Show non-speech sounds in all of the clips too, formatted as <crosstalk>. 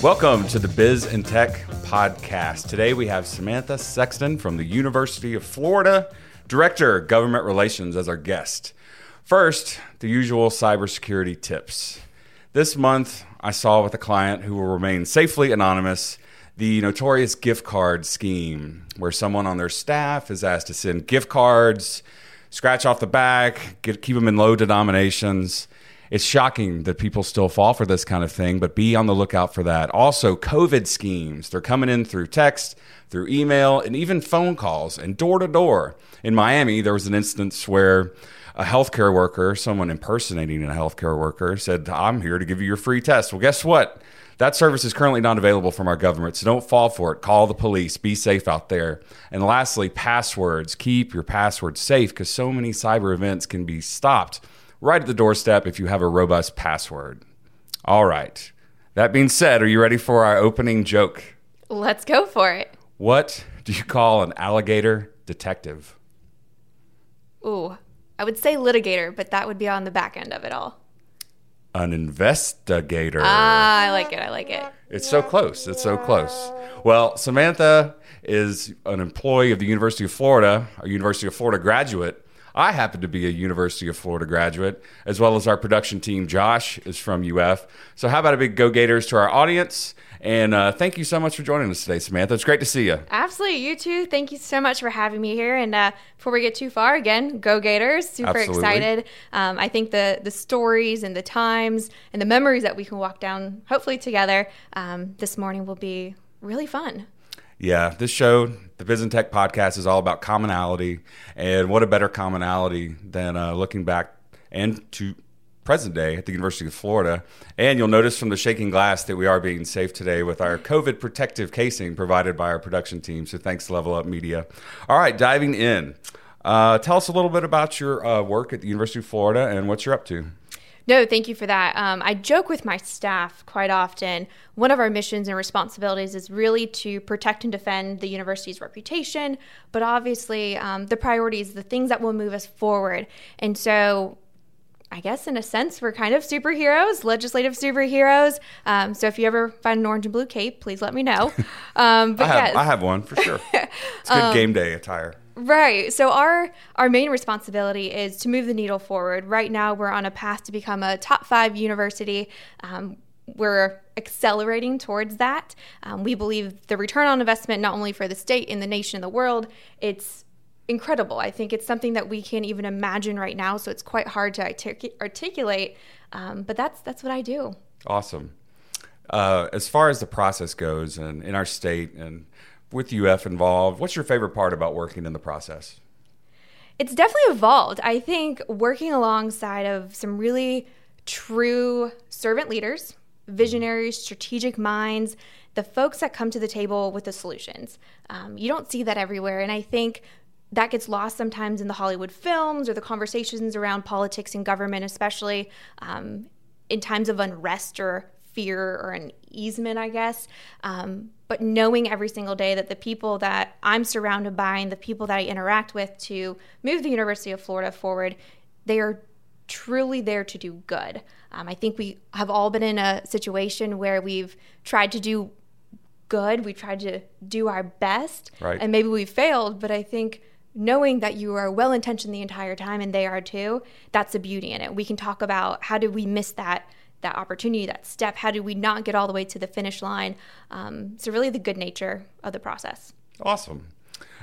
Welcome to the Biz and Tech Podcast. Today we have Samantha Sexton from the University of Florida, Director Government Relations, as our guest. First, the usual cybersecurity tips. This month, I saw with a client who will remain safely anonymous the notorious gift card scheme, where someone on their staff is asked to send gift cards, scratch off the back, get, keep them in low denominations. It's shocking that people still fall for this kind of thing, but be on the lookout for that. Also, COVID schemes. They're coming in through text, through email, and even phone calls and door to door. In Miami, there was an instance where a healthcare worker, someone impersonating a healthcare worker, said, I'm here to give you your free test. Well, guess what? That service is currently not available from our government, so don't fall for it. Call the police. Be safe out there. And lastly, passwords. Keep your passwords safe because so many cyber events can be stopped right at the doorstep if you have a robust password. All right. That being said, are you ready for our opening joke? Let's go for it. What do you call an alligator detective? Ooh, I would say litigator, but that would be on the back end of it all. An investigator. Ah, I like it. I like it. It's so close. It's so close. Well, Samantha is an employee of the University of Florida, a University of Florida graduate. I happen to be a University of Florida graduate, as well as our production team. Josh is from UF. So, how about a big Go Gators to our audience? And uh, thank you so much for joining us today, Samantha. It's great to see you. Absolutely. You too. Thank you so much for having me here. And uh, before we get too far, again, go Gators. Super Absolutely. excited. Um, I think the, the stories and the times and the memories that we can walk down, hopefully together, um, this morning will be really fun. Yeah, this show, the Biz and Tech podcast, is all about commonality. And what a better commonality than uh, looking back and to present day at the University of Florida. And you'll notice from the shaking glass that we are being safe today with our COVID protective casing provided by our production team. So thanks, Level Up Media. All right, diving in. Uh, tell us a little bit about your uh, work at the University of Florida and what you're up to. No, thank you for that. Um, I joke with my staff quite often. One of our missions and responsibilities is really to protect and defend the university's reputation, but obviously um, the priorities, the things that will move us forward. And so I guess in a sense, we're kind of superheroes, legislative superheroes. Um, so if you ever find an orange and blue cape, please let me know. <laughs> Um, but I have, yes. I have one for sure. It's good <laughs> game day attire. Right. So our our main responsibility is to move the needle forward. Right now, we're on a path to become a top five university. Um, we're accelerating towards that. Um, we believe the return on investment, not only for the state in the nation in the world, it's incredible. I think it's something that we can't even imagine right now. So it's quite hard to artic- articulate. Um, but that's that's what I do. Awesome. Uh, as far as the process goes, and in our state, and with UF involved, what's your favorite part about working in the process? It's definitely evolved. I think working alongside of some really true servant leaders, visionaries, strategic minds, the folks that come to the table with the solutions. Um, you don't see that everywhere. And I think that gets lost sometimes in the Hollywood films or the conversations around politics and government, especially um, in times of unrest or fear or an easement, I guess. Um, but knowing every single day that the people that I'm surrounded by and the people that I interact with to move the University of Florida forward, they are truly there to do good. Um, I think we have all been in a situation where we've tried to do good, we tried to do our best, Right. and maybe we've failed, but I think knowing that you are well intentioned the entire time and they are too, that's the beauty in it. We can talk about how did we miss that that opportunity, that step? How did we not get all the way to the finish line? Um, so really, the good nature of the process. Awesome.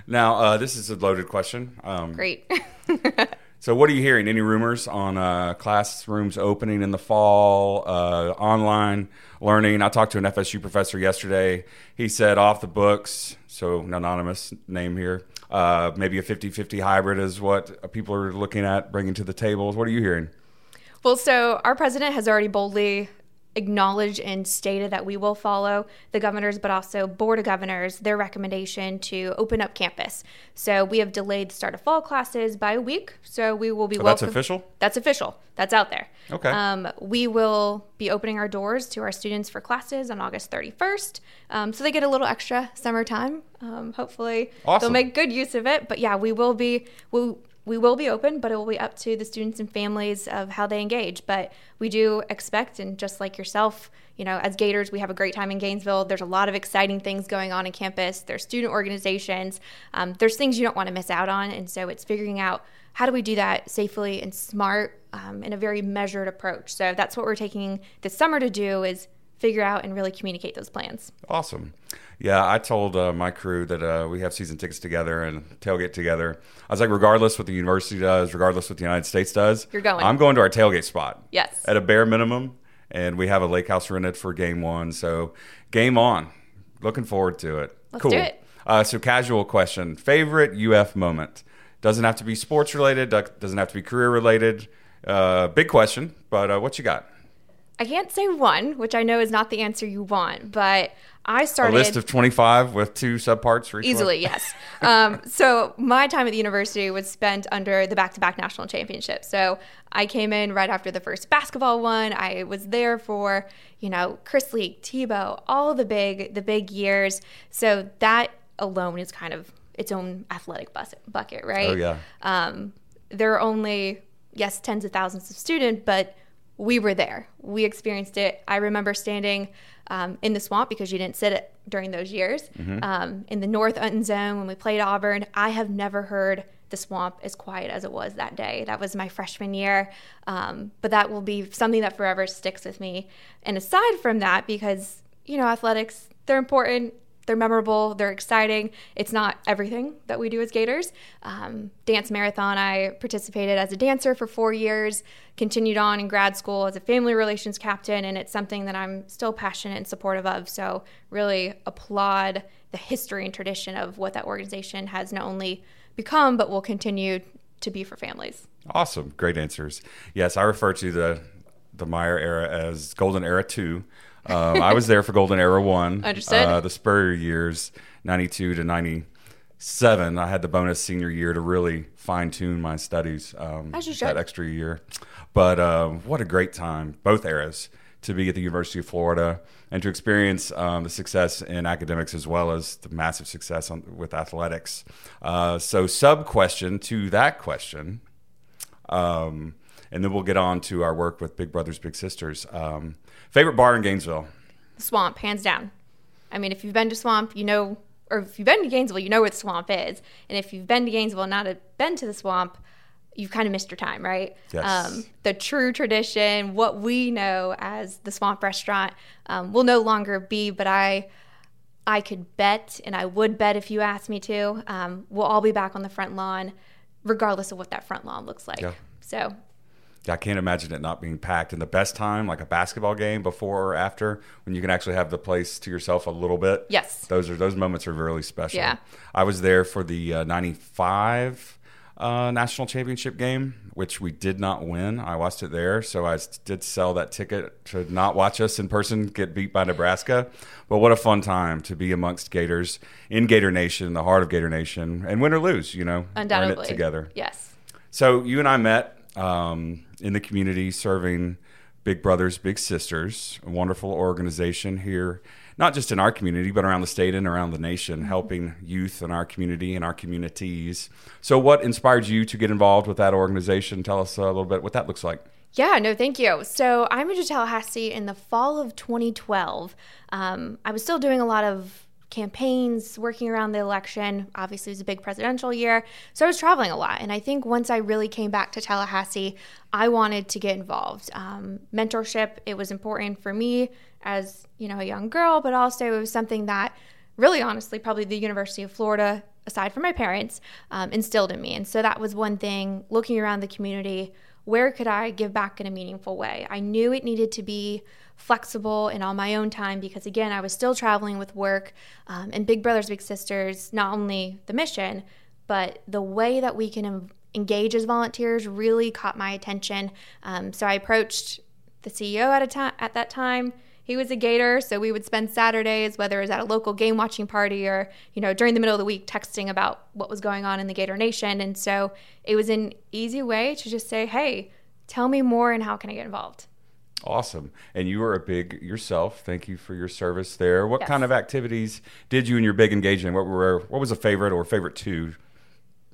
Now, uh, this is a loaded question. Um, Great. <laughs> So, what are you hearing? Any rumors on uh, classrooms opening in the fall, uh, online learning? I talked to an FSU professor yesterday. He said off the books, so an anonymous name here, uh, maybe a 50 50 hybrid is what people are looking at bringing to the tables. What are you hearing? Well, so our president has already boldly acknowledged and stated that we will follow the governors, but also board of governors, their recommendation to open up campus. So we have delayed the start of fall classes by a week. So we will be Oh, that's official? That's official. That's out there. Okay. Um, we will be opening our doors to our students for classes on August 31st. Um, so they get a little extra summertime. Um, hopefully Awesome. they'll make good use of it. But yeah, we will be, we'll, we will be open, but it will be up to the students and families of how they engage. But we do expect, and just like yourself, you know, as Gators, we have a great time in Gainesville. There's a lot of exciting things going on in campus. There's student organizations. Um, there's things you don't want to miss out on, and so it's figuring out how do we do that safely and smart um, in a very measured approach. So that's what we're taking this summer to do is figure out and really communicate those plans. Awesome. Yeah, I told uh, my crew that uh, we have season tickets together and tailgate together. I was like, regardless what the university does, regardless what the United States does, You're going. I'm going to our tailgate spot. Yes. At a bare minimum, and we have a lake house rented for game one. So game on. Looking forward to it. Let's cool. do it. Uh, so casual question: favorite UF moment? Doesn't have to be sports related. Doesn't have to be career related. Uh, big question, but uh, what you got? I can't say one, which I know is not the answer you want, but I started a list of 25 with two subparts for each easily. one? Yes. <laughs> um, so my time at the university was spent under the back-to-back national championship. So I came in right after the first basketball one. I was there for you know Chris Leak, Tebow, all the big the big years. So that alone is kind of its own athletic bus- bucket, right? Oh yeah. Um, there are only yes tens of thousands of students, but we were there. We experienced it. I remember standing um, in the swamp because you didn't sit it during those years Mm-hmm. um, in the north end zone when we played Auburn. I have never heard the swamp as quiet as it was that day. That was my freshman year, um, but that will be something that forever sticks with me. And aside from that, because you know athletics, they're important they're memorable, they're exciting. It's not everything that we do as Gators. Um, dance marathon, I participated as a dancer for four years, continued on in grad school as a family relations captain, and it's something that I'm still passionate and supportive of. So, really applaud the history and tradition of what that organization has not only become, but will continue to be for families. Awesome. Great answers. Yes, I refer to the the Meyer era as Golden Era 2 um, I was there for Golden Era One. Understood. Uh, the Spurrier years, '92 to '97. I had the bonus senior year to really fine tune my studies. Um, that should. extra year, but uh, what a great time! Both eras to be at the University of Florida and to experience um, the success in academics as well as the massive success on, with athletics. Uh, so, sub question to that question, um, and then we'll get on to our work with Big Brothers Big Sisters. Um, favorite bar in Gainesville? The swamp, hands down. I mean, if you've been to Swamp, you know, or if you've been to Gainesville, you know where the swamp is. And if you've been to Gainesville and not have been to the swamp, you've kind of missed your time, right? Yes. Um, the true tradition, what we know as the swamp restaurant, um, will no longer be. But I, I could bet, and I would bet if you asked me to, um, we'll all be back on the front lawn, regardless of what that front lawn looks like. Yeah. So I can't imagine it not being packed. And the best time, like a basketball game, before or after, when you can actually have the place to yourself a little bit. Yes. those are those moments are really special. Yeah. I was there for the uh, '95 uh, national championship game, which we did not win. I watched it there, so I did sell that ticket to not watch us in person get beat by Nebraska. But what a fun time to be amongst Gators in Gator Nation, the heart of Gator Nation, and win or lose, you know, undoubtedly it together. Yes. So you and I met um, in the community serving Big Brothers Big Sisters, a wonderful organization here, not just in our community, but around the state and around the nation, helping youth in our community and our communities. So, what inspired you to get involved with that organization? Tell us a little bit what that looks like. Yeah, no, thank you. So I moved to Tallahassee in the fall of 2012. Um, I was still doing a lot of campaigns, working around the election. Obviously, it was a big presidential year. So I was traveling a lot. And I think once I really came back to Tallahassee, I wanted to get involved. Um, mentorship, it was important for me as, you know, a young girl, but also it was something that really honestly, probably the University of Florida, aside from my parents, um, instilled in me. And so that was one thing looking around the community where could I give back in a meaningful way? I knew it needed to be flexible and on my own time because, again, I was still traveling with work um, and Big Brothers Big Sisters, not only the mission, but the way that we can em- engage as volunteers really caught my attention. Um, so I approached the CEO at a time at that time. He was a Gator, so we would spend Saturdays, whether it was at a local game watching party or you know during the middle of the week, texting about what was going on in the Gator Nation. And so it was an easy way to just say, "Hey, tell me more, and how can I get involved?" Awesome. And you were a big yourself. Thank you for your service there. What Yes. kind of activities did you and your big engagement? What were what was a favorite or favorite two?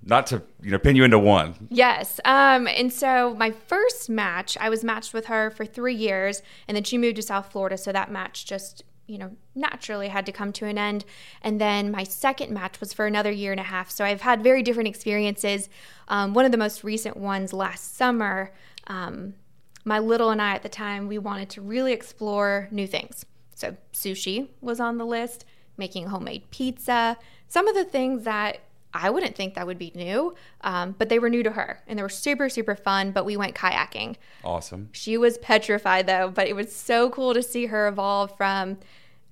not to you know pin you into one. Yes. Um, and so my first match, I was matched with her for three years, and then she moved to South Florida, so that match just you know naturally had to come to an end. And then my second match was for another year and a half. So I've had very different experiences. Um, one of the most recent ones last summer. Um, my little and I at the time, we wanted to really explore new things. So sushi was on the list, making homemade pizza, some of the things that I wouldn't think that would be new, um, but they were new to her and they were super, super fun. But we went kayaking. Awesome. She was petrified though, but it was so cool to see her evolve from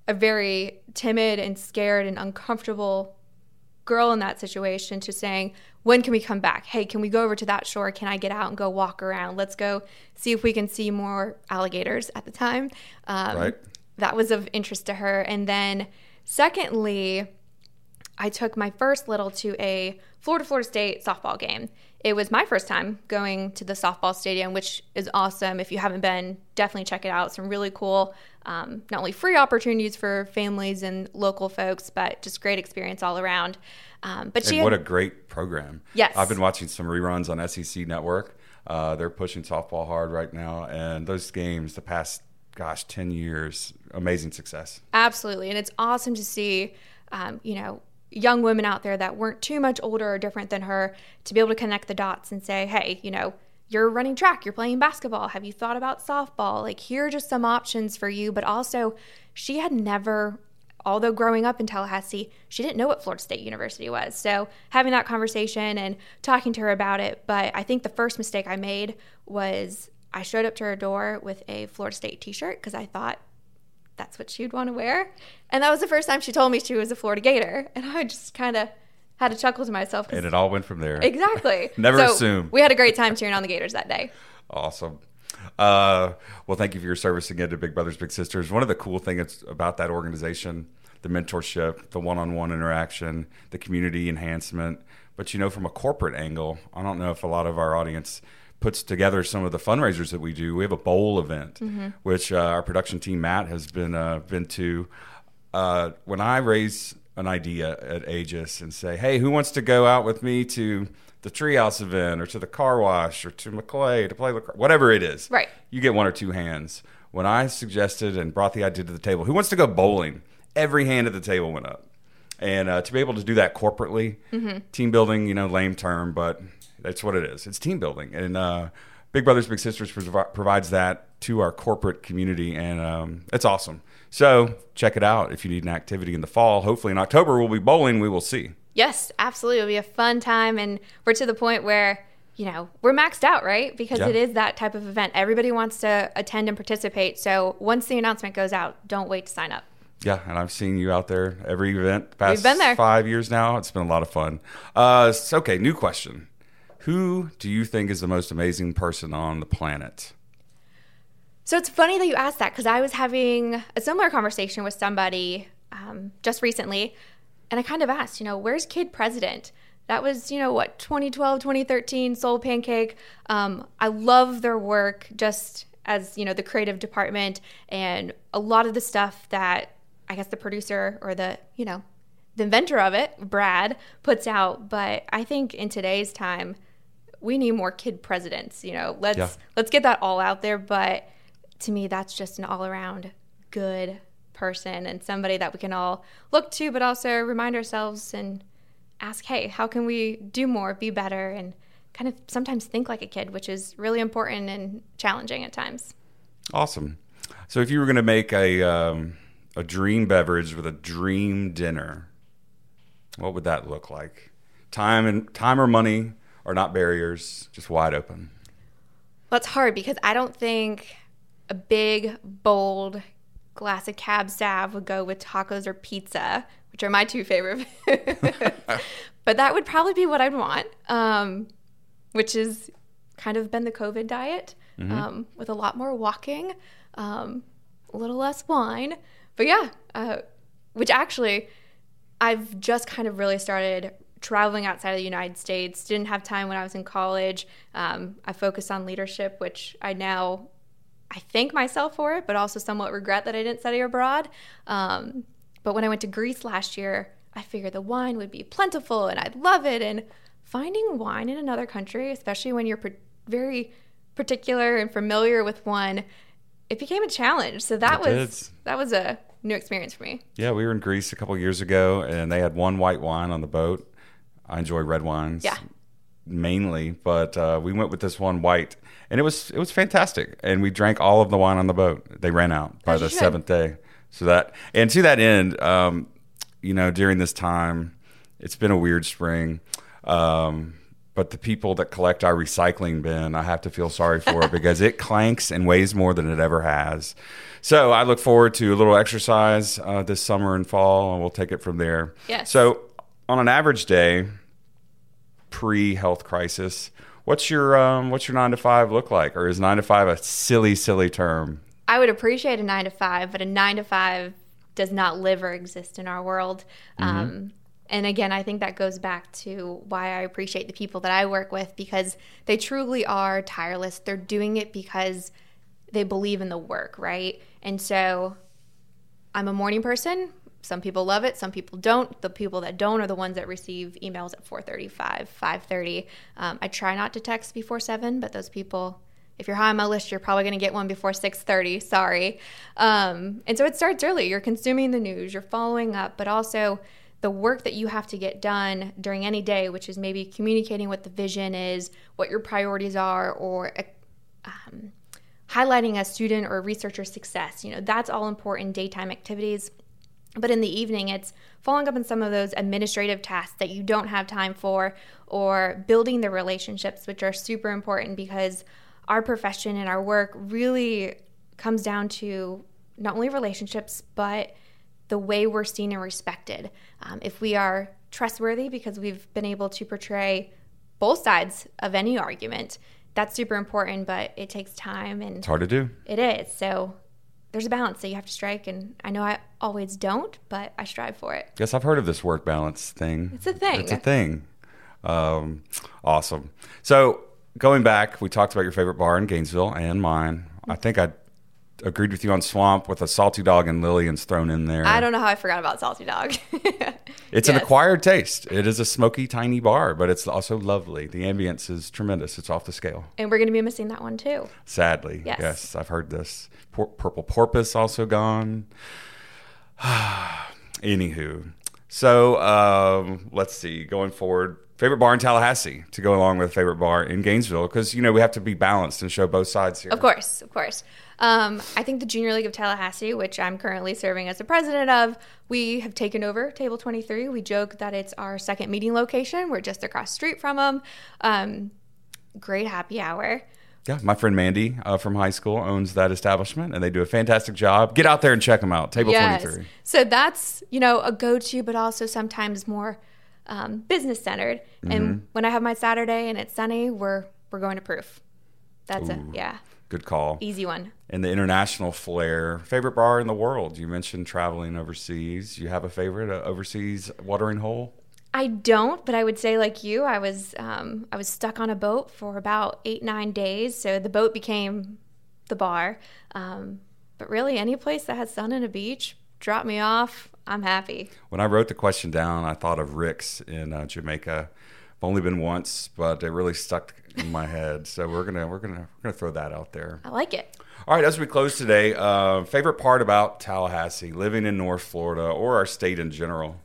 a very timid and scared and uncomfortable girl in that situation to saying, when can we come back? Hey, can we go over to that shore? Can I get out and go walk around? Let's go see if we can see more alligators at the time. Um, right. That was of interest to her. And then, secondly, I took my first little to a Florida Florida State softball game. It was my first time going to the softball stadium, which is awesome. If you haven't been, definitely check it out. Some really cool, um, not only free opportunities for families and local folks, but just great experience all around. Um, but and she what had, a great program! Yes, I've been watching some reruns on SEC Network. Uh, they're pushing softball hard right now, and those games, the past gosh, ten years, amazing success. Absolutely, and it's awesome to see. Um, you know, young women out there that weren't too much older or different than her to be able to connect the dots and say, hey, you know, you're running track, you're playing basketball. Have you thought about softball? Like, here are just some options for you. But also, she had never, although growing up in Tallahassee, she didn't know what Florida State University was. So, having that conversation and talking to her about it. But I think the first mistake I made was I showed up to her door with a Florida State t shirt because I thought that's what she would want to wear. And that was the first time she told me she was a Florida Gator. And I just kind of had a chuckle to myself. And it all went from there. Exactly. <laughs> Never so assume. We had a great time cheering on the Gators that day. Awesome. Uh, well, thank you for your service again to Big Brothers Big Sisters. One of the cool things about that organization, the mentorship, the one-on-one interaction, the community enhancement. But you know, from a corporate angle, I don't know if a lot of our audience – puts together some of the fundraisers that we do. We have a bowl event, mm-hmm. which uh, our production team Matt has been uh, been to. Uh, when I raise an idea at Aegis and say, "Hey, who wants to go out with me to the Treehouse event, or to the car wash, or to Maclay to play lacrosse, whatever it is?" Right. You get one or two hands. When I suggested and brought the idea to the table, who wants to go bowling? Every hand at the table went up. And uh, to be able to do that corporately, mm-hmm. team building, you know, lame term, but that's what it is. It's team building, and uh, Big Brothers Big Sisters provi- provides that to our corporate community, and um, it's awesome. So check it out if you need an activity in the fall. Hopefully in October we'll be bowling. We will see. Yes, absolutely. It'll be a fun time, and we're to the point where you know we're maxed out, right? Because yeah. it is that type of event. Everybody wants to attend and participate. So once the announcement goes out, don't wait to sign up. Yeah, and I've seen you out there every event past We've been there. five years now. It's been a lot of fun. Uh, okay, new question. Who do you think is the most amazing person on the planet? So it's funny that you asked that because I was having a similar conversation with somebody um, just recently, and I kind of asked, you know, where's Kid President? That was, you know, what, 2012, 2013, Soul Pancake. Um, I love their work just as, you know, the creative department and a lot of the stuff that I guess the producer or the, you know, the inventor of it, Brad, puts out. But I think in today's time, we need more kid presidents. You know, let's yeah. let's get that all out there. But to me, that's just an all around good person and somebody that we can all look to, but also remind ourselves and ask, hey, how can we do more, be better, and kind of sometimes think like a kid, which is really important and challenging at times. Awesome. So if you were going to make a um, a dream beverage with a dream dinner, what would that look like? Time and time or money are not barriers, just wide open? Well, it's hard because I don't think a big, bold glass of cab sav would go with tacos or pizza, which are my two favorite. <laughs> but that would probably be what I'd want, um, which is kind of been the COVID diet mm-hmm. um, with a lot more walking, um, a little less wine. But yeah, uh, which actually I've just kind of really started traveling outside of the United States. Didn't have time when I was in college. Um, I focused on leadership, which I now I thank myself for it, but also somewhat regret that I didn't study abroad. Um, but when I went to Greece last year, I figured the wine would be plentiful and I'd love it. And finding wine in another country, especially when you're per- very particular and familiar with one, it became a challenge. So that It was did. that was a new experience for me. Yeah, we were in Greece a couple years ago, and they had one white wine on the boat. I enjoy red wines, Yeah. mainly, but uh, we went with this one white, and it was it was fantastic. And we drank all of the wine on the boat. They ran out by As the seventh day. So that, and to that end, um, you know, during this time, it's been a weird spring. Um, but the people that collect our recycling bin, I have to feel sorry for <laughs> because it clanks and weighs more than it ever has. So I look forward to a little exercise uh, this summer and fall, and we'll take it from there. Yes. So on an average day, pre health crisis, what's your um, what's your nine to five look like, or is nine to five a silly, silly term? I would appreciate a nine to five, but a nine to five does not live or exist in our world. Um, and again, I think that goes back to why I appreciate the people that I work with because they truly are tireless. They're doing it because they believe in the work, right? And so I'm a morning person. Some people love it, some people don't. The people that don't are the ones that receive emails at 4:35, 5:30. Um, I try not to text before seven, but those people, if you're high on my list, you're probably going to get one before 6:30. Sorry. Um, and so it starts early. You're consuming the news, you're following up, but also the work that you have to get done during any day, which is maybe communicating what the vision is, what your priorities are, or um, highlighting a student or researcher success. You know, that's all important daytime activities. But in the evening, it's following up on some of those administrative tasks that you don't have time for, or building the relationships, which are super important because our profession and our work really comes down to not only relationships, but the way we're seen and respected. Um, if we are trustworthy because we've been able to portray both sides of any argument, that's super important, but it takes time and It's hard to do. it is. So there's a balance that you have to strike. And I know I always don't, but I strive for it. Yes, I've heard of this work balance thing. It's a thing. It's a thing. Um, awesome. So going back, we talked about your favorite bar in Gainesville and mine. I think I agreed with you on Swamp with a salty dog and Lillian's thrown in there. I don't know how I forgot about Salty Dog. <laughs> It's an acquired taste. It is a smoky, tiny bar, but it's also lovely. The ambience is tremendous. It's off the scale. And we're going to be missing that one too. Sadly, Yes. I've heard this. Por- Purple Porpoise also gone. <sighs> Anywho, so um, let's see. Going forward, favorite bar in Tallahassee to go along with favorite bar in Gainesville because you know we have to be balanced and show both sides here. Of course, of course. Um, I think the Junior League of Tallahassee, which I'm currently serving as the president of, we have taken over Table 23. We joke that it's our second meeting location. We're just across the street from them. Um, great happy hour. Yeah, my friend Mandy uh, from high school owns that establishment, and they do a fantastic job. Get out there and check them out. Table Yes. 23. So that's, you know, a go to, but also sometimes more um, business centered. Mm-hmm. And when I have my Saturday and it's sunny, we're we're going to proof. That's it. Yeah. Good call. Easy one. and the international flair. Favorite bar in the world? You mentioned traveling overseas. You have a favorite uh, overseas watering hole? I don't, but I would say like you, I was um, I was stuck on a boat for about eight nine days. So the boat became the bar. Um, but really, any place that has sun and a beach, drop me off. I'm happy. When I wrote the question down, I thought of Rick's in uh, Jamaica. I've only been once, but it really stuck in my head. So we're gonna we're gonna we're gonna throw that out there. I like it. All right, as we close today, uh, favorite part about Tallahassee, living in North Florida, or our state in general?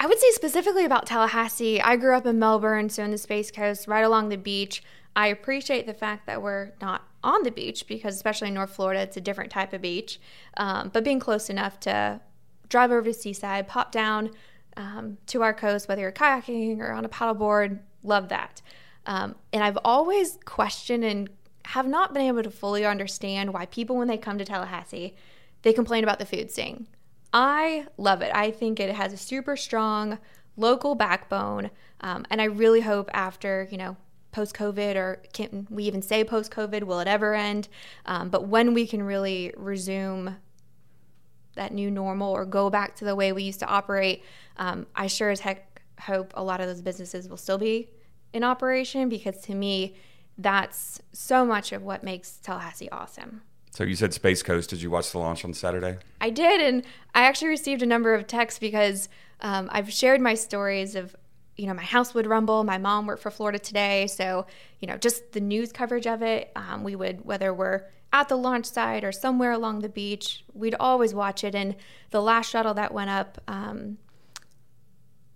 I would say specifically about Tallahassee. I grew up in Melbourne, so in the Space Coast, right along the beach. I appreciate the fact that we're not on the beach because, especially in North Florida, it's a different type of beach. Um, but being close enough to drive over to Seaside, pop down um, to our coast, whether you're kayaking or on a paddleboard, love that. Um, and I've always questioned and have not been able to fully understand why people, when they come to Tallahassee, they complain about the food scene. I love it. I think it has a super strong local backbone, um, and I really hope after you know post COVID or can we even say post COVID? Will it ever end? Um, but when we can really resume that new normal or go back to the way we used to operate, um, I sure as heck hope a lot of those businesses will still be in operation because to me, that's so much of what makes Tallahassee awesome. So you said Space Coast. Did you watch the launch on Saturday? I did, and I actually received a number of texts because um, I've shared my stories of you know, my house would rumble. My mom worked for Florida Today, so you know, just the news coverage of it. Um, we would whether we're at the launch site or somewhere along the beach, we'd always watch it. And the last shuttle that went up, um,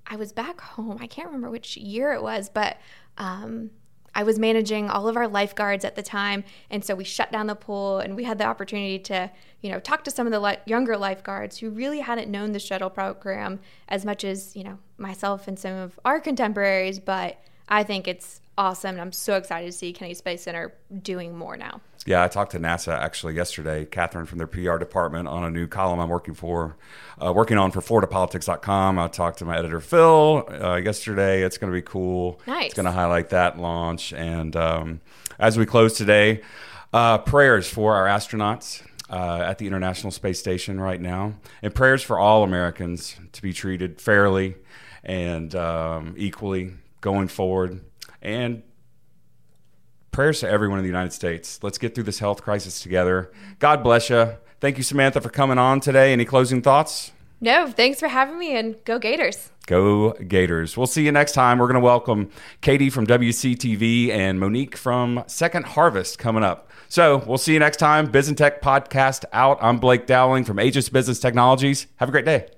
I was back home. I can't remember which year it was, but um, I was managing all of our lifeguards at the time, and so we shut down the pool, and we had the opportunity to, you know, talk to some of the li- younger lifeguards who really hadn't known the shuttle program as much as you know myself and some of our contemporaries. But I think it's awesome, and I'm so excited to see Kennedy Space Center doing more now. Yeah, I talked to NASA actually yesterday, Catherine from their PR department, on a new column I'm working for, uh, working on for FloridaPolitics.com. I talked to my editor Phil uh, yesterday. It's going to be cool. Nice. It's going to highlight that launch. And um, as we close today, uh, prayers for our astronauts. Uh, at the International Space Station right now, and prayers for all Americans to be treated fairly and um, equally going forward. And prayers to everyone in the United States. Let's get through this health crisis together. God bless you. Thank you, Samantha, for coming on today. Any closing thoughts? No, thanks for having me and go Gators. Go Gators. We'll see you next time. We're going to welcome Katie from WCTV and Monique from Second Harvest coming up. So we'll see you next time. Biz and Tech podcast out. I'm Blake Dowling from Aegis Business Technologies. Have a great day.